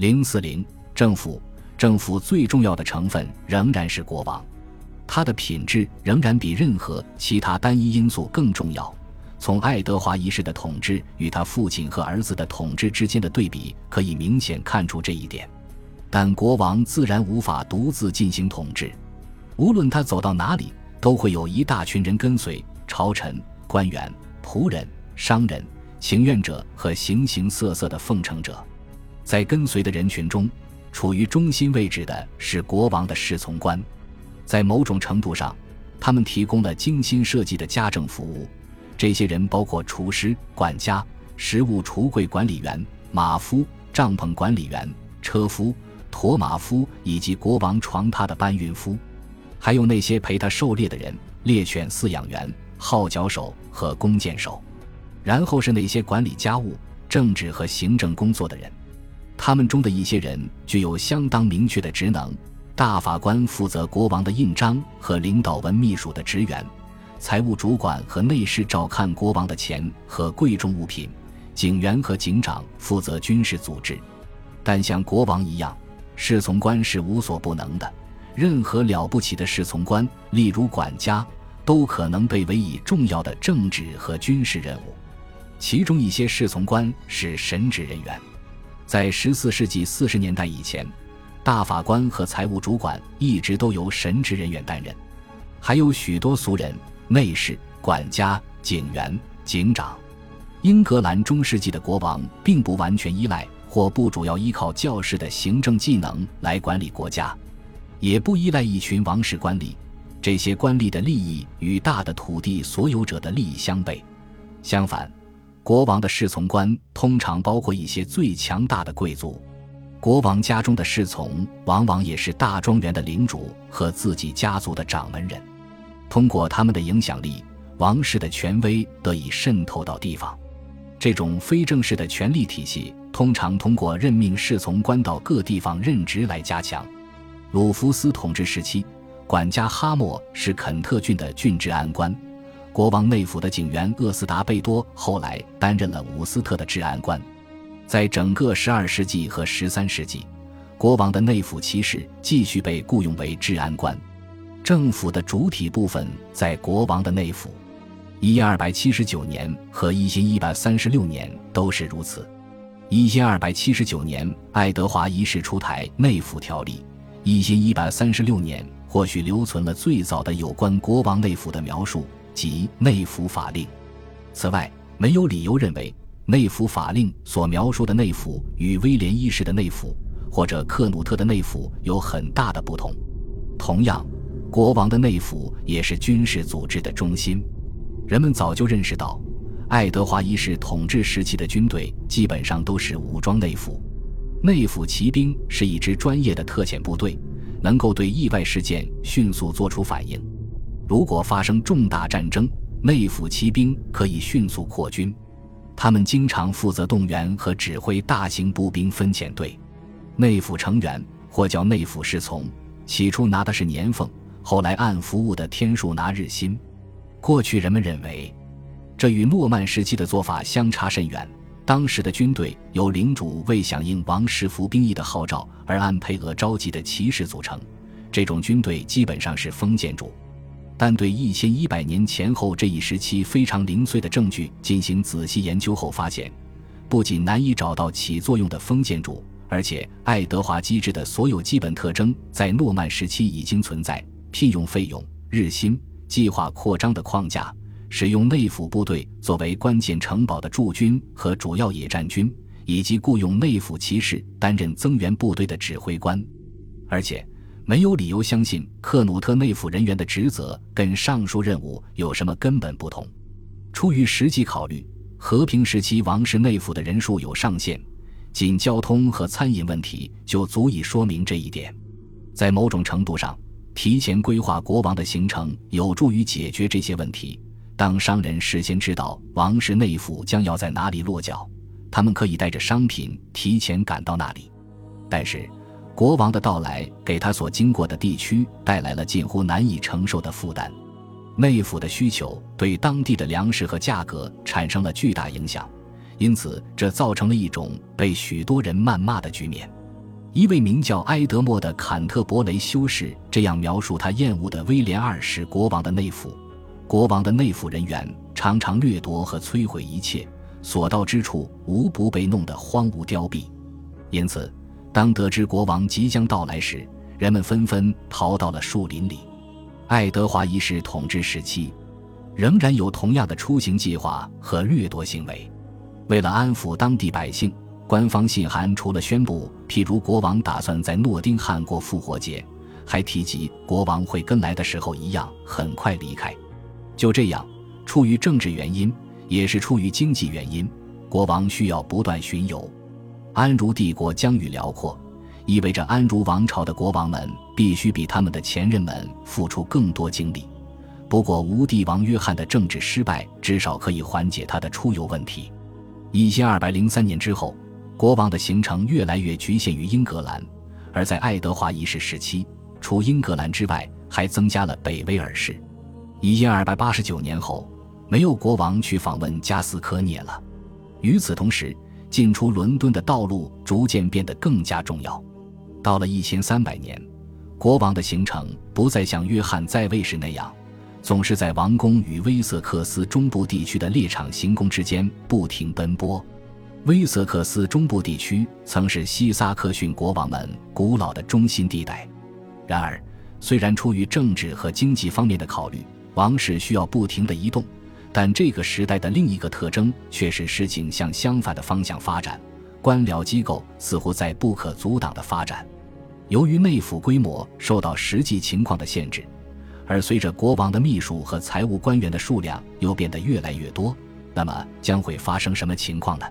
零四零政府，政府最重要的成分仍然是国王，他的品质仍然比任何其他单一因素更重要。从爱德华一世的统治与他父亲和儿子的统治之间的对比，可以明显看出这一点。但国王自然无法独自进行统治，无论他走到哪里，都会有一大群人跟随：朝臣、官员、仆人、商人、情愿者和形形色色的奉承者。在跟随的人群中，处于中心位置的是国王的侍从官，在某种程度上，他们提供了精心设计的家政服务。这些人包括厨师、管家、食物橱柜管理员、马夫、帐篷管理员、车夫、驮马夫以及国王床榻的搬运夫，还有那些陪他狩猎的人、猎犬饲养员、号角手和弓箭手。然后是那些管理家务、政治和行政工作的人，他们中的一些人具有相当明确的职能：大法官负责国王的印章和领导文秘书的职员。财务主管和内侍照看国王的钱和贵重物品，警员和警长负责军事组织。但像国王一样，侍从官是无所不能的。任何了不起的侍从官，例如管家，都可能被委以重要的政治和军事任务。其中一些侍从官是神职人员。在十四世纪四十年代以前，大法官和财务主管一直都由神职人员担任，还有许多俗人。内侍、管家、警员、警长，英格兰中世纪的国王并不完全依赖或不主要依靠教士的行政技能来管理国家，也不依赖一群王室官吏。这些官吏的利益与大的土地所有者的利益相悖。相反，国王的侍从官通常包括一些最强大的贵族。国王家中的侍从往往也是大庄园的领主和自己家族的掌门人。通过他们的影响力，王室的权威得以渗透到地方。这种非正式的权力体系通常通过任命侍从官到各地方任职来加强。鲁弗斯统治时期，管家哈默是肯特郡的郡治安官；国王内府的警员厄斯达贝多后来担任了伍斯特的治安官。在整个十二世纪和十三世纪，国王的内府骑士继续被雇佣为治安官。政府的主体部分在国王的内府，一二百七十九年和一千一百三十六年都是如此。一千二百七十九年，爱德华一世出台内府条例；一千一百三十六年，或许留存了最早的有关国王内府的描述，即内府法令。此外，没有理由认为内府法令所描述的内府与威廉一世的内府或者克努特的内府有很大的不同。同样。国王的内府也是军事组织的中心。人们早就认识到，爱德华一世统治时期的军队基本上都是武装内府。内府骑兵是一支专业的特遣部队，能够对意外事件迅速作出反应。如果发生重大战争，内府骑兵可以迅速扩军。他们经常负责动员和指挥大型步兵分遣队。内府成员或叫内府侍从，起初拿的是年俸。后来按服务的天数拿日薪，过去人们认为，这与诺曼时期的做法相差甚远。当时的军队由领主为响应王室服兵役的号召而按配额召集的骑士组成，这种军队基本上是封建主。但对一千一百年前后这一时期非常零碎的证据进行仔细研究后发现，不仅难以找到起作用的封建主，而且爱德华机制的所有基本特征在诺曼时期已经存在。聘用费用、日薪、计划扩张的框架、使用内府部队作为关键城堡的驻军和主要野战军，以及雇佣内府骑士担任增援部队的指挥官。而且，没有理由相信克努特内府人员的职责跟上述任务有什么根本不同。出于实际考虑，和平时期王室内府的人数有上限，仅交通和餐饮问题就足以说明这一点。在某种程度上，提前规划国王的行程有助于解决这些问题。当商人事先知道王室内府将要在哪里落脚，他们可以带着商品提前赶到那里。但是，国王的到来给他所经过的地区带来了近乎难以承受的负担。内府的需求对当地的粮食和价格产生了巨大影响，因此这造成了一种被许多人谩骂的局面。一位名叫埃德莫的坎特伯雷修士这样描述他厌恶的威廉二世国王的内府：国王的内府人员常常掠夺和摧毁一切，所到之处无不被弄得荒芜凋敝。因此，当得知国王即将到来时，人们纷纷逃到了树林里。爱德华一世统治时期，仍然有同样的出行计划和掠夺行为。为了安抚当地百姓。官方信函除了宣布，譬如国王打算在诺丁汉过复活节，还提及国王会跟来的时候一样很快离开。就这样，出于政治原因，也是出于经济原因，国王需要不断巡游。安茹帝国疆域辽阔，意味着安茹王朝的国王们必须比他们的前任们付出更多精力。不过，无帝王约翰的政治失败至少可以缓解他的出游问题。一千二百零三年之后。国王的行程越来越局限于英格兰，而在爱德华一世时期，除英格兰之外，还增加了北威尔士。一千二百八十九年后，没有国王去访问加斯科涅了。与此同时，进出伦敦的道路逐渐变得更加重要。到了一千三百年，国王的行程不再像约翰在位时那样，总是在王宫与威瑟克斯中部地区的猎场行宫之间不停奔波。威瑟克斯中部地区曾是西萨克逊国王们古老的中心地带。然而，虽然出于政治和经济方面的考虑，王室需要不停地移动，但这个时代的另一个特征却是事情向相反的方向发展。官僚机构似乎在不可阻挡地发展。由于内府规模受到实际情况的限制，而随着国王的秘书和财务官员的数量又变得越来越多，那么将会发生什么情况呢？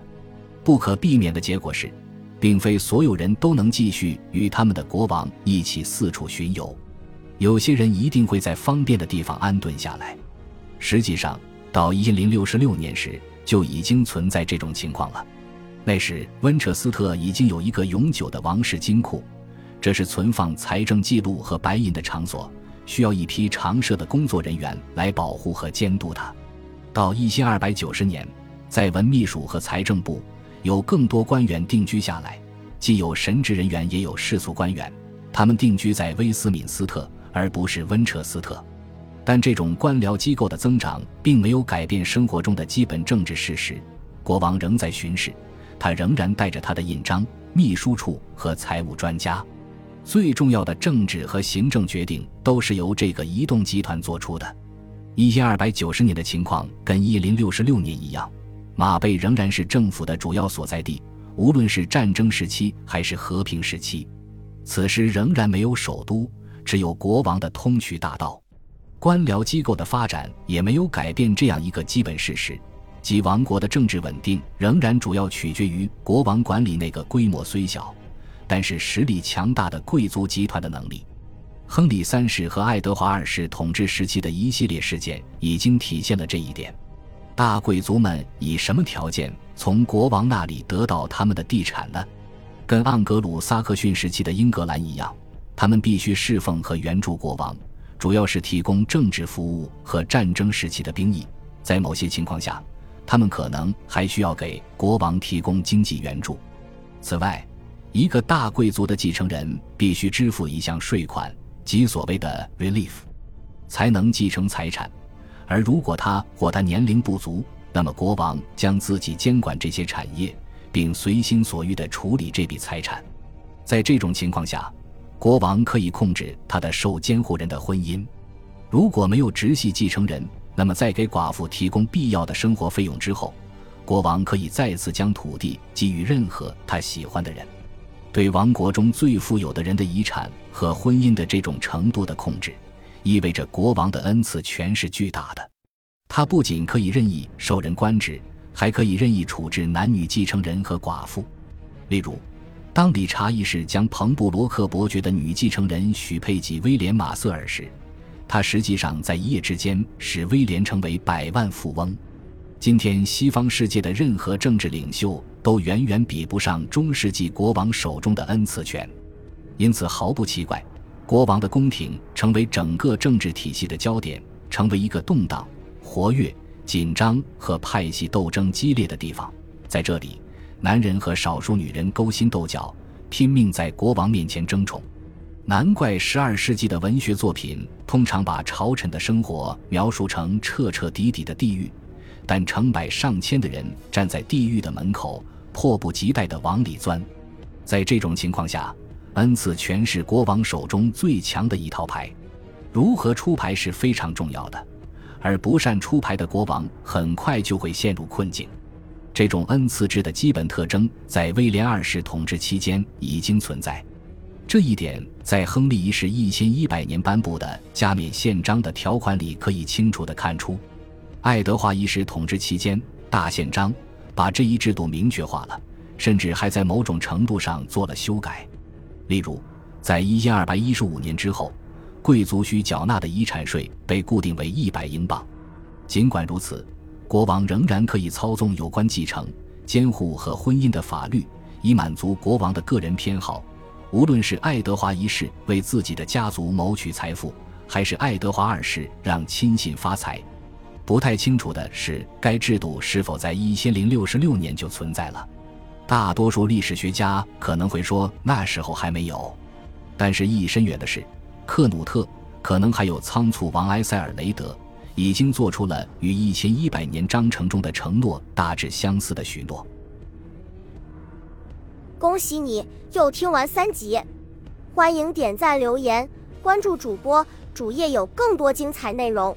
不可避免的结果是，并非所有人都能继续与他们的国王一起四处巡游。有些人一定会在方便的地方安顿下来。实际上，到一零六六年时就已经存在这种情况了。那时，温彻斯特已经有一个永久的王室金库，这是存放财政记录和白银的场所，需要一批常设的工作人员来保护和监督它。到一千二百九十年，在文秘书和财政部。有更多官员定居下来，既有神职人员，也有世俗官员。他们定居在威斯敏斯特，而不是温彻斯特。但这种官僚机构的增长并没有改变生活中的基本政治事实。国王仍在巡视，他仍然带着他的印章、秘书处和财务专家。最重要的政治和行政决定都是由这个移动集团做出的。一千二百九十年的情况跟一零六六年一样。马贝仍然是政府的主要所在地，无论是战争时期还是和平时期。此时仍然没有首都，只有国王的通衢大道。官僚机构的发展也没有改变这样一个基本事实：即王国的政治稳定仍然主要取决于国王管理那个规模虽小，但是实力强大的贵族集团的能力。亨利三世和爱德华二世统治时期的一系列事件已经体现了这一点。大贵族们以什么条件从国王那里得到他们的地产呢？跟盎格鲁撒克逊时期的英格兰一样，他们必须侍奉和援助国王，主要是提供政治服务和战争时期的兵役。在某些情况下，他们可能还需要给国王提供经济援助。此外，一个大贵族的继承人必须支付一项税款，即所谓的 relief，才能继承财产。而如果他或他年龄不足，那么国王将自己监管这些产业，并随心所欲地处理这笔财产。在这种情况下，国王可以控制他的受监护人的婚姻。如果没有直系继承人，那么在给寡妇提供必要的生活费用之后，国王可以再次将土地给予任何他喜欢的人。对王国中最富有的人的遗产和婚姻的这种程度的控制。意味着国王的恩赐权是巨大的，他不仅可以任意授人官职，还可以任意处置男女继承人和寡妇。例如，当理查一世将彭布罗克伯爵的女继承人许配给威廉马瑟尔时，他实际上在一夜之间使威廉成为百万富翁。今天，西方世界的任何政治领袖都远远比不上中世纪国王手中的恩赐权，因此毫不奇怪。国王的宫廷成为整个政治体系的焦点，成为一个动荡、活跃、紧张和派系斗争激烈的地方。在这里，男人和少数女人勾心斗角，拼命在国王面前争宠。难怪十二世纪的文学作品通常把朝臣的生活描述成彻彻底底的地狱，但成百上千的人站在地狱的门口，迫不及待地往里钻。在这种情况下，恩赐全是国王手中最强的一套牌。如何出牌是非常重要的，而不善出牌的国王很快就会陷入困境。这种恩赐制的基本特征在威廉二世统治期间已经存在。这一点在亨利一世一千一百年颁布的加冕宪章的条款里可以清楚地看出。爱德华一世统治期间，大宪章把这一制度明确化了，甚至还在某种程度上做了修改。例如，在一千二百一十五年之后，贵族需缴纳的遗产税被固定为一百英镑。尽管如此，国王仍然可以操纵有关继承、监护和婚姻的法律，以满足国王的个人偏好。无论是爱德华一世为自己的家族谋取财富，还是爱德华二世让亲信发财，不太清楚的是该制度是否在一千零六十六年就存在了。大多数历史学家可能会说那时候还没有，但是意义深远的是，克努特可能还有仓促王埃塞尔雷德已经做出了与一千一百年章程中的承诺大致相似的许诺。恭喜你又听完三集，欢迎点赞、留言、关注主播，主页有更多精彩内容。